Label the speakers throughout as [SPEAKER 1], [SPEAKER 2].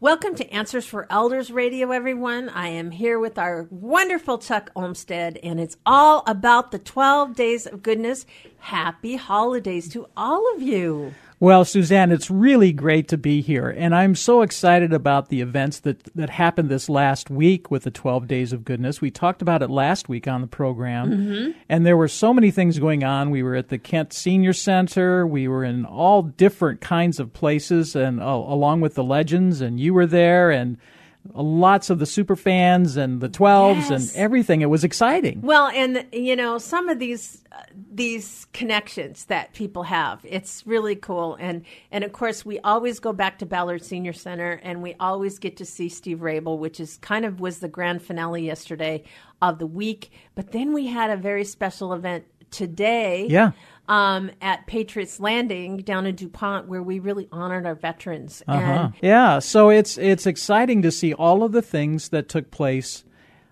[SPEAKER 1] Welcome to Answers for Elders Radio, everyone. I am here with our wonderful Chuck Olmstead, and it's all about the 12 days of goodness. Happy holidays to all of you.
[SPEAKER 2] Well, Suzanne, it's really great to be here, and I'm so excited about the events that, that happened this last week with the 12 Days of Goodness. We talked about it last week on the program, mm-hmm. and there were so many things going on. We were at the Kent Senior Center, we were in all different kinds of places, and uh, along with the legends, and you were there, and lots of the super fans and the 12s yes. and everything. It was exciting.
[SPEAKER 1] Well and you know some of these uh, these connections that people have it's really cool. And and of course we always go back to ballard senior center and we always get to see steve Raible, which is kind of was the grand finale yesterday of the week. But then we had a very special event today
[SPEAKER 2] yeah
[SPEAKER 1] um, at Patriots Landing down in DuPont, where we really honored our veterans.
[SPEAKER 2] Uh-huh. And yeah, so it's it's exciting to see all of the things that took place.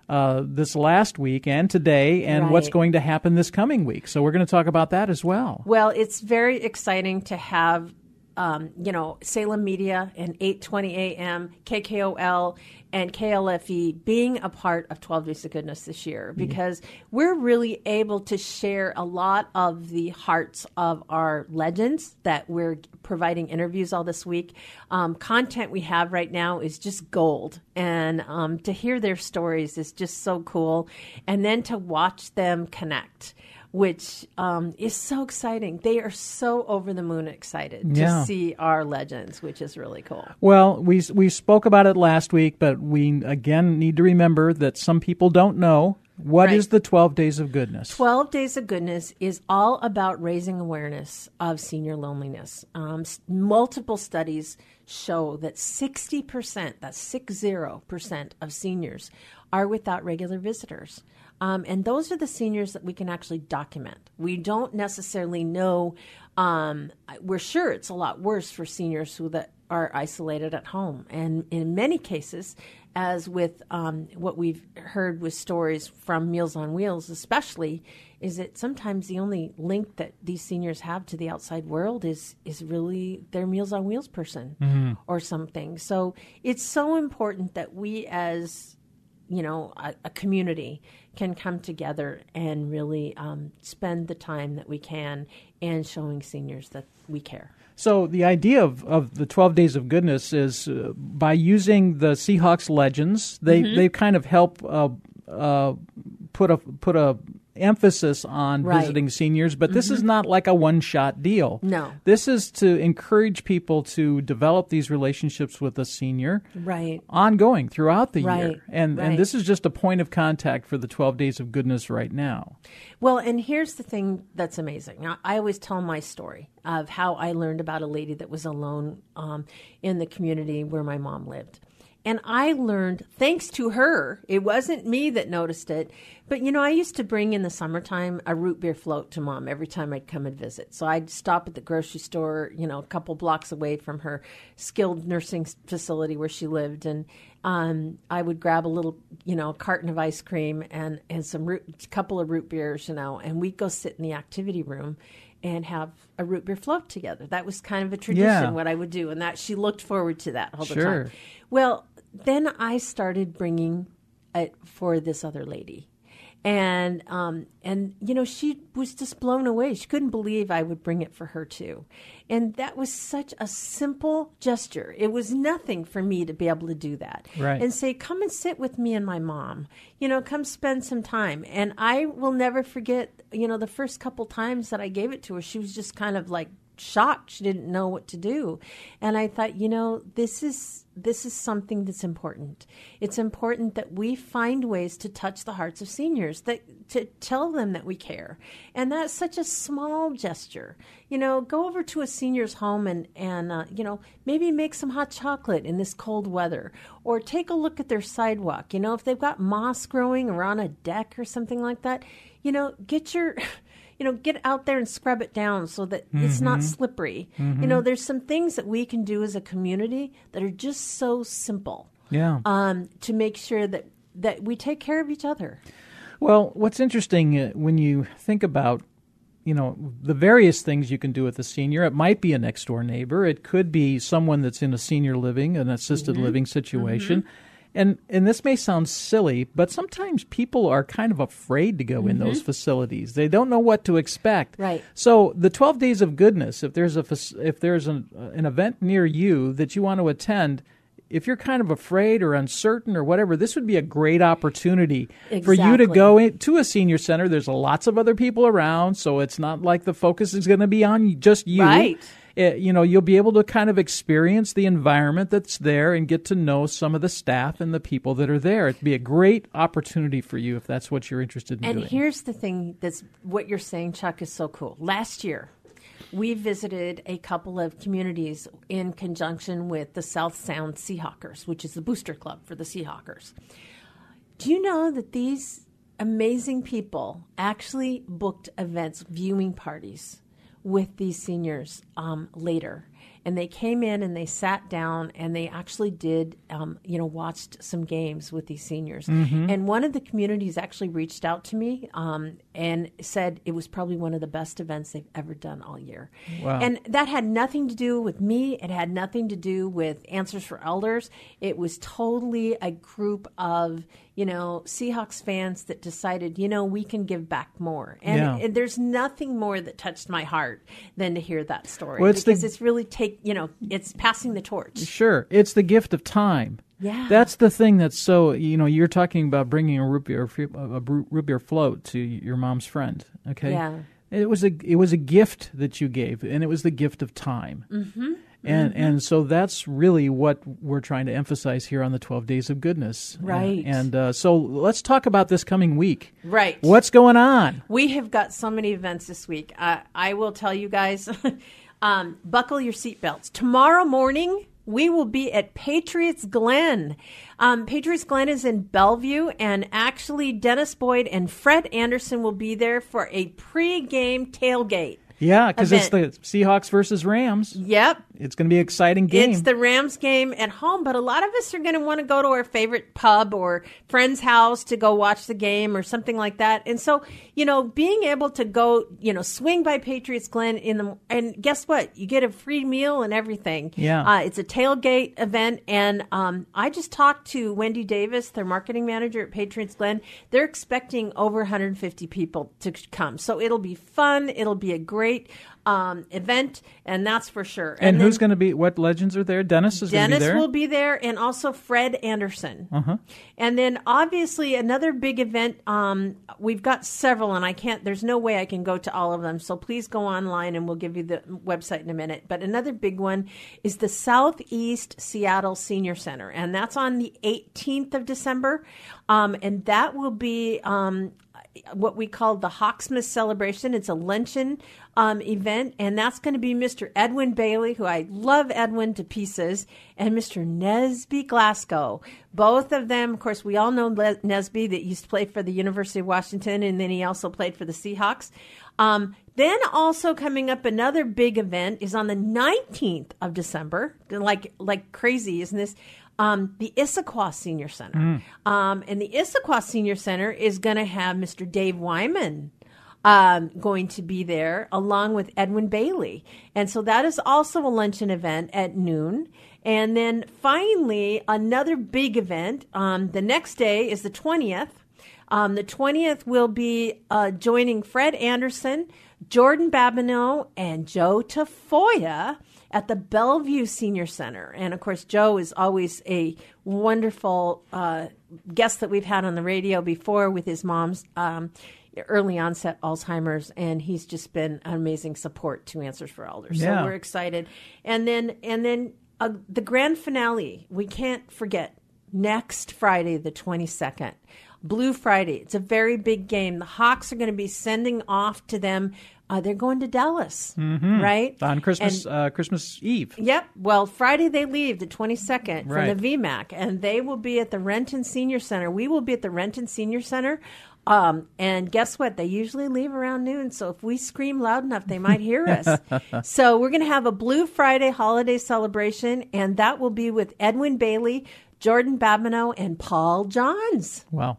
[SPEAKER 2] Uh, this last week and today, and right. what's going to happen this coming week. So, we're going to talk about that as well.
[SPEAKER 1] Well, it's very exciting to have um, you know, Salem Media and 8:20 a.m., KKOL and KLFE being a part of 12 Days of Goodness this year because yeah. we're really able to share a lot of the hearts of our legends that we're providing interviews all this week. Um, content we have right now is just gold, and um, to hear their stories is just so cool, and then to watch them connect which um, is so exciting. They are so over the moon excited yeah. to see our legends, which is really cool.
[SPEAKER 2] Well, we we spoke about it last week, but we again need to remember that some people don't know. What right. is the 12 Days of Goodness?
[SPEAKER 1] 12 Days of Goodness is all about raising awareness of senior loneliness. Um, multiple studies show that 60%, that's 60% of seniors, are without regular visitors. Um, and those are the seniors that we can actually document. We don't necessarily know. Um, we're sure it's a lot worse for seniors who that are isolated at home, and in many cases, as with um, what we've heard with stories from Meals on Wheels, especially, is that sometimes the only link that these seniors have to the outside world is is really their Meals on Wheels person mm-hmm. or something. So it's so important that we as you know a, a community can come together and really um, spend the time that we can in showing seniors that we care.
[SPEAKER 2] So the idea of, of the 12 days of goodness is uh, by using the Seahawks legends, they, mm-hmm. they kind of help uh, uh, put a put a emphasis on right. visiting seniors, but this mm-hmm. is not like a one shot deal.
[SPEAKER 1] No.
[SPEAKER 2] This is to encourage people to develop these relationships with a senior
[SPEAKER 1] right.
[SPEAKER 2] ongoing throughout the
[SPEAKER 1] right.
[SPEAKER 2] year. And
[SPEAKER 1] right.
[SPEAKER 2] and this is just a point of contact for the 12 days of goodness right now.
[SPEAKER 1] Well, and here's the thing that's amazing. Now, I always tell my story of how I learned about a lady that was alone um, in the community where my mom lived. And I learned thanks to her. It wasn't me that noticed it. But you know, I used to bring in the summertime a root beer float to mom every time I'd come and visit. So I'd stop at the grocery store, you know, a couple blocks away from her skilled nursing facility where she lived. And um, I would grab a little, you know, carton of ice cream and, and some root, couple of root beers, you know, and we'd go sit in the activity room and have a root beer float together. That was kind of a tradition,
[SPEAKER 2] yeah.
[SPEAKER 1] what I would do. And that she looked forward to that all the
[SPEAKER 2] sure.
[SPEAKER 1] time. Well, then I started bringing it for this other lady. And um, and you know she was just blown away. She couldn't believe I would bring it for her too, and that was such a simple gesture. It was nothing for me to be able to do that
[SPEAKER 2] right.
[SPEAKER 1] and say, "Come and sit with me and my mom." You know, come spend some time. And I will never forget. You know, the first couple times that I gave it to her, she was just kind of like shocked. She didn't know what to do. And I thought, you know, this is this is something that's important. It's important that we find ways to touch the hearts of seniors, that to tell them that we care. And that's such a small gesture. You know, go over to a senior's home and and uh, you know, maybe make some hot chocolate in this cold weather or take a look at their sidewalk. You know, if they've got moss growing or on a deck or something like that, you know, get your you know, get out there and scrub it down so that mm-hmm. it's not mm-hmm. slippery. Mm-hmm. You know, there's some things that we can do as a community that are just so simple.
[SPEAKER 2] Yeah.
[SPEAKER 1] Um, to make sure that that we take care of each other.
[SPEAKER 2] Well, what's interesting uh, when you think about you know the various things you can do with a senior. It might be a next door neighbor. It could be someone that's in a senior living, an assisted
[SPEAKER 1] Mm-hmm.
[SPEAKER 2] living situation. And and this may sound silly, but sometimes people are kind of afraid to go in those facilities. They don't know what to expect.
[SPEAKER 1] Mm-hmm. Right.
[SPEAKER 2] So the 12 days of goodness, if there's a if there's an, an event near you that you want to attend, if you're kind of afraid or uncertain or whatever, this would be a great opportunity for you to go in, to a senior center. There's lots of other people around, so it's not like the focus is going to be on just you.
[SPEAKER 1] Right.
[SPEAKER 2] It- you know, you'll be able to kind of experience the environment that's there and get to know some of the staff and the people that are there. It'd be a great opportunity for you if that's what you're interested in
[SPEAKER 1] And
[SPEAKER 2] doing.
[SPEAKER 1] here's the thing that's what you're saying, Chuck, is so cool. Last year, we visited a couple of communities in conjunction with the South Sound Seahawkers, which is the booster club for the Seahawkers. Do you know that these amazing people actually booked events, viewing parties with these seniors um, later? And they came in and they sat down and they actually did, um, you know, watched some games with these seniors. And one of the communities actually reached out to me um, and said it was probably one of the best events they've ever done all year.
[SPEAKER 2] Wow.
[SPEAKER 1] And that had nothing to do with me. It had nothing to do with Answers for Elders. It was totally a group of, you know, Seahawks fans that decided, you know, we can give back more. And,
[SPEAKER 2] Yeah.
[SPEAKER 1] there's nothing more that touched my heart than to hear that story
[SPEAKER 2] Well, it's the-
[SPEAKER 1] because it's really take, you know, it's passing the torch.
[SPEAKER 2] Sure, it's the gift of time.
[SPEAKER 1] Yeah.
[SPEAKER 2] that's the thing that's so you know you're talking about bringing a root beer a root beer float to your mom's friend. Okay,
[SPEAKER 1] Yeah.
[SPEAKER 2] it was a it was a gift that you gave, and it was the gift of time. Mm-hmm. And and so that's really what we're trying to emphasize here on the twelve days of goodness.
[SPEAKER 1] Right.
[SPEAKER 2] And, uh, so let's talk about this coming week.
[SPEAKER 1] Right.
[SPEAKER 2] What's going on?
[SPEAKER 1] We have got so many events this week. Uh, I will tell you guys, um, buckle your seatbelts. Tomorrow morning, we will be at Patriots Glen. Um, Patriots Glen is in Bellevue, and actually, Dennis Boyd and Fred Anderson will be there for a pre-game tailgate.
[SPEAKER 2] Yeah, because it's the Seahawks versus Rams.
[SPEAKER 1] Yep,
[SPEAKER 2] It's going to be an exciting game.
[SPEAKER 1] It's the Rams game at home, but a lot of us are going to want to go to our favorite pub or friend's house to go watch the game or something like that. And so, you know, being able to go, you know, swing by Patriots Glen in the and guess what? You get a free meal and everything.
[SPEAKER 2] Yeah.
[SPEAKER 1] uh, it's a tailgate event, and um, I just talked to Wendy Davis, their marketing manager at Patriots Glen. They're expecting over 150 people to come, so it'll be fun. It'll be a great um, event, and that's for sure.
[SPEAKER 2] and
[SPEAKER 1] then-
[SPEAKER 2] who's going to be? What legends are there? Dennis is going to be
[SPEAKER 1] Dennis
[SPEAKER 2] there.
[SPEAKER 1] will be there, and also Fred Anderson.
[SPEAKER 2] Uh-huh.
[SPEAKER 1] And then obviously another big event. Um, we've got several, and I can't. There's no way I can go to all of them. So please go online, and we'll give you the website in a minute. But another big one is the Southeast Seattle Senior Center, and that's on the 18th of December, um, and that will be. Um, what we call the Hawksmith celebration. It's a luncheon um, event, and that's going to be Mr. Edwin Bailey, who I love Edwin to pieces, and Mr. Nesby Glasgow. Both of them, of course, we all know Le- Nesby that used to play for the University of Washington, and then he also played for the Seahawks. Um, then also coming up, another big event is on the 19th of December, like like crazy, isn't this? um, the Issaquah Senior Center. Um, and the Issaquah Senior Center is going to have Mr. Dave Wyman um, going to be there along with Edwin Bailey. And so that is also a luncheon event at noon. And then finally, another big event. Um, the next day is the 20th. Um, the 20th will be uh, joining Fred Anderson, Jordan Babineau, and Joe Tafoya at the Bellevue Senior Center. And of course, Joe is always a wonderful uh, guest that we've had on the radio before with his mom's um, early onset Alzheimer's, and he's just been an amazing support to Answers for Elders.
[SPEAKER 2] Yeah.
[SPEAKER 1] So we're excited. And then, and then uh, the grand finale, we can't forget next Friday, the 22nd. Blue Friday. It's a very big game. The Hawks are going to be sending off to them. Uh, they're going to Dallas, right?
[SPEAKER 2] on Christmas
[SPEAKER 1] And-
[SPEAKER 2] uh, Christmas Eve.
[SPEAKER 1] Yep. Well, Friday they leave the 22nd
[SPEAKER 2] Right.
[SPEAKER 1] from the VMAC, and they will be at the Renton Senior Center. We will be at the Renton Senior Center. Um, and guess what? They usually leave around noon. So if we scream loud enough, they might hear us. so we're going to have a Blue Friday holiday celebration, and that will be with Edwin Bailey, Jordan Babineau, and Paul Johns.
[SPEAKER 2] Wow.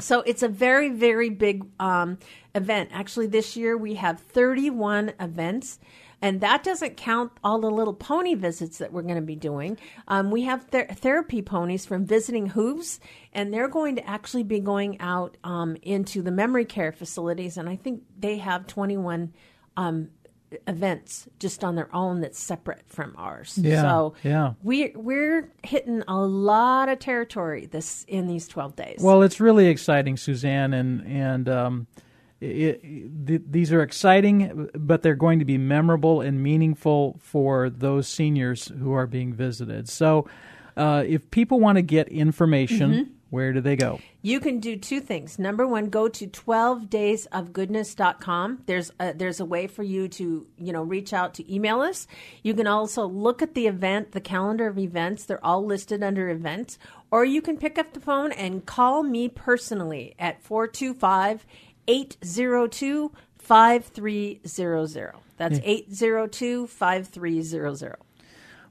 [SPEAKER 1] So it's a very, very big um, event. Actually, this year we have 31 events. And that doesn't count all the little pony visits that we're going to be doing. Um, we have ther- therapy ponies from Visiting Hooves, and they're going to actually be going out um, into the memory care facilities. And I think they have 21 um, events just on their own that's separate from ours.
[SPEAKER 2] Yeah,
[SPEAKER 1] so
[SPEAKER 2] yeah.
[SPEAKER 1] we we're hitting a lot of territory this in these 12 days.
[SPEAKER 2] Well, it's really exciting, Suzanne, and and um, it, th- these are exciting, but they're going to be memorable and meaningful for those seniors who are being visited. So, uh, if people want to get information, where do they go?
[SPEAKER 1] You can do two things. Number one, go to 12daysofgoodness.com. There's a, there's a way for you to, you know, reach out to email us. You can also look at the event, the calendar of events. They're all listed under events. Or you can pick up the phone and call me personally at 425 802 5300. That's 802 5300.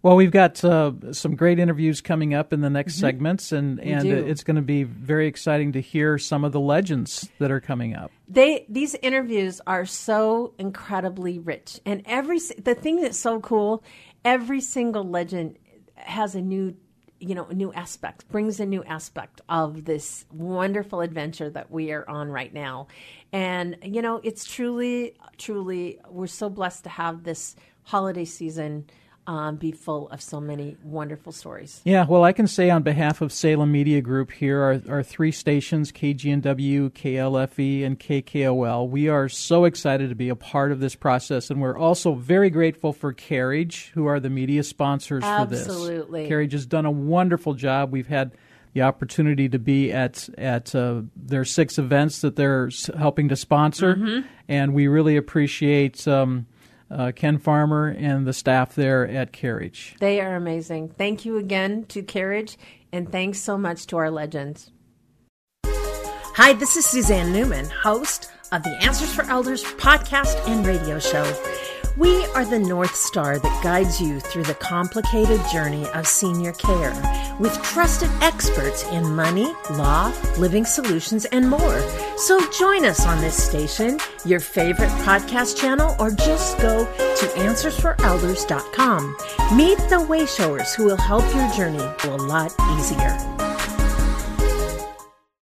[SPEAKER 2] Well, we've got uh, some great interviews coming up in the next segments, and and
[SPEAKER 1] do.
[SPEAKER 2] it's going to be very exciting to hear some of the legends that are coming up.
[SPEAKER 1] they these interviews are so incredibly rich and every the thing that's so cool every single legend has a new you know a new aspect brings a new aspect of this wonderful adventure that we are on right now. And you know it's truly truly we're so blessed to have this holiday season um, be full of so many wonderful stories
[SPEAKER 2] Yeah, well, I can say on behalf of Salem Media Group here, our, our three stations, KGNW, KLFE, and KKOL, we are so excited to be a part of this process. And we're also very grateful for Carriage, who are the media sponsors for this.
[SPEAKER 1] Absolutely.
[SPEAKER 2] Carriage has done a wonderful job. We've had the opportunity to be at at uh, their six events that they're helping to sponsor,
[SPEAKER 1] Mm-hmm.
[SPEAKER 2] and we really appreciate um, uh, Ken Farmer and the staff there at Carriage.
[SPEAKER 1] they are amazing thank you again to carriage and thanks so much to our legends
[SPEAKER 3] Hi, this is Suzanne Newman, host of the Answers for Elders podcast and radio show. We are the North Star that guides you through the complicated journey of senior care with trusted experts in money, law, living solutions, and more. So join us on this station, your favorite podcast channel, or just go to answersforelders.com. Meet the wayshowers who will help your journey a lot easier.